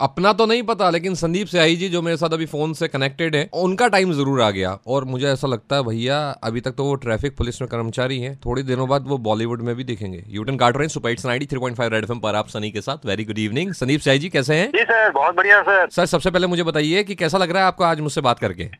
अपना तो नहीं पता लेकिन संदीप सियाही जी जो मेरे साथ अभी फ़ोन से कनेक्टेड है उनका टाइम ज़रूर आ गया। और मुझे ऐसा लगता है भैया अभी तक तो वो ट्रैफ़िक पुलिस में कर्मचारी हैं। थोड़ी दिनों बाद वो बॉलीवुड में भी दिखेंगे। यूटन काट रहे हैं super it's three point five Red FM पर आप सनी के साथ। Very good evening Sandeep Siyahi ji कैसे हैं? जी सर बहुत बढ़िया सर। सर सबसे पहले मुझे बताइए कि कैसा लग रहा है आपको आज मुझसे बात करके?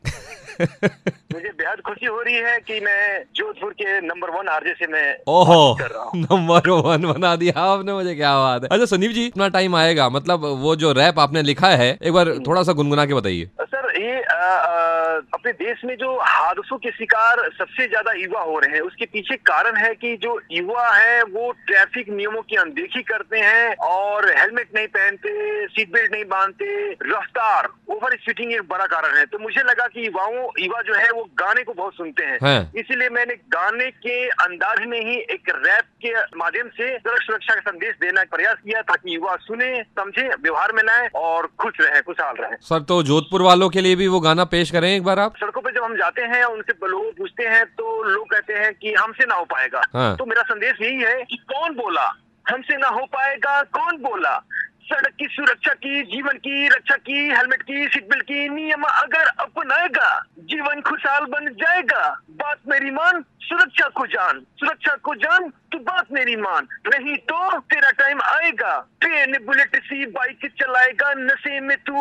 मुझे खुशी हो रही है कि मैं जोधपुर के नंबर वन आरजे से मैं ओहो बात कर रहा हूँ। नंबर वन बना दिया आपने मुझे क्या बात है। अच्छा संदीप जी इतना टाइम आएगा मतलब वो जो रैप आपने लिखा है एक बार थोड़ा सा गुनगुना के बताइए। सर ये अपने देश में जो हादसों के शिकार सबसे ज़्यादा युवा हो रहे हैं उसके पीछे कारण है कि जो युवा है वो ट्रैफ़िक नियमों की अनदेखी करते हैं और हेलमेट नहीं पहनते सीट बेल्ट नहीं बांधते रफ्तार ओवर स्पीडिंग एक बड़ा कारण है। तो मुझे लगा कि युवाओं युवा जो है वो गाने को बहुत सुनते हैं। हैं। इसीलिए मैंने गाने के अंदाज में ही एक रैप के माध्यम से सड़क सुरक्षा का संदेश देना प्रयास किया ताकि युवा सुने समझे व्यवहार में लाए और खुश रहे खुशहाल रहे। सर तो जोधपुर वालों के लिए भी वो गाना पेश करें एक बार आप? सड़कों पे जब हम जाते हैं उनसे लोग पूछते हैं तो लोग कहते हैं कि हमसे ना हो पाएगा। हाँ। तो मेरा संदेश यही है कि कौन बोला? हमसे ना हो पाएगा कौन बोला? सड़क की सुरक्षा की जीवन की रक्षा की हेलमेट की सीट बेल्ट की नियम अगर अपनाएगा जीवन खुशहाल बन जाएगा। बात मेरी मान सुरक्षा को जान सुरक्षा को जान तू बात मेरी मान। नहीं तो तेरा टाइम आएगा। ट्रेन बुलेट सी बाइक चलाएगा नशे में तू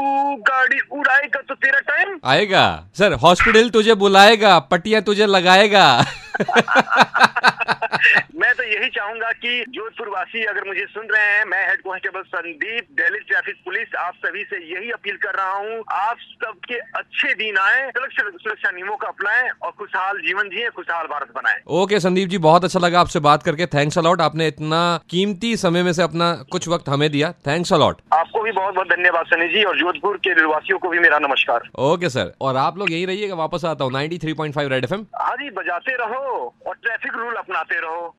गाड़ी उड़ाएगा तो तेरा टाइम आएगा। सर हॉस्पिटल तुझे बुलाएगा पटिया तुझे लगाएगा। मैं तो यही चाहूँगा कि जोधपुर वासी अगर मुझे सुन रहे हैं मैं head constable Sandeep Delhi traffic police आप सभी से यही अपील कर रहा हूँ आप सबके अच्छे दिन आए सुरक्षा नियमों को अपनाएँ और खुशहाल जीवन जिए खुशहाल भारत बनाए। ओके संदीप जी बहुत अच्छा लगा आपसे बात करके। थैंक्स अलॉट आपने इतना कीमती समय में से अपना कुछ वक्त हमें दिया। थैंक्स अलॉट आपको भी बहुत बहुत धन्यवाद सनी जी और जोधपुर के निवासियों को भी मेरा नमस्कार। Okay sir. और आप लोग यही रहिएगा वापस आता हूँ 93.5 रेड एफएम हाँ बजाते रहो और ट्रैफ़िक रूल अपनाते रहो।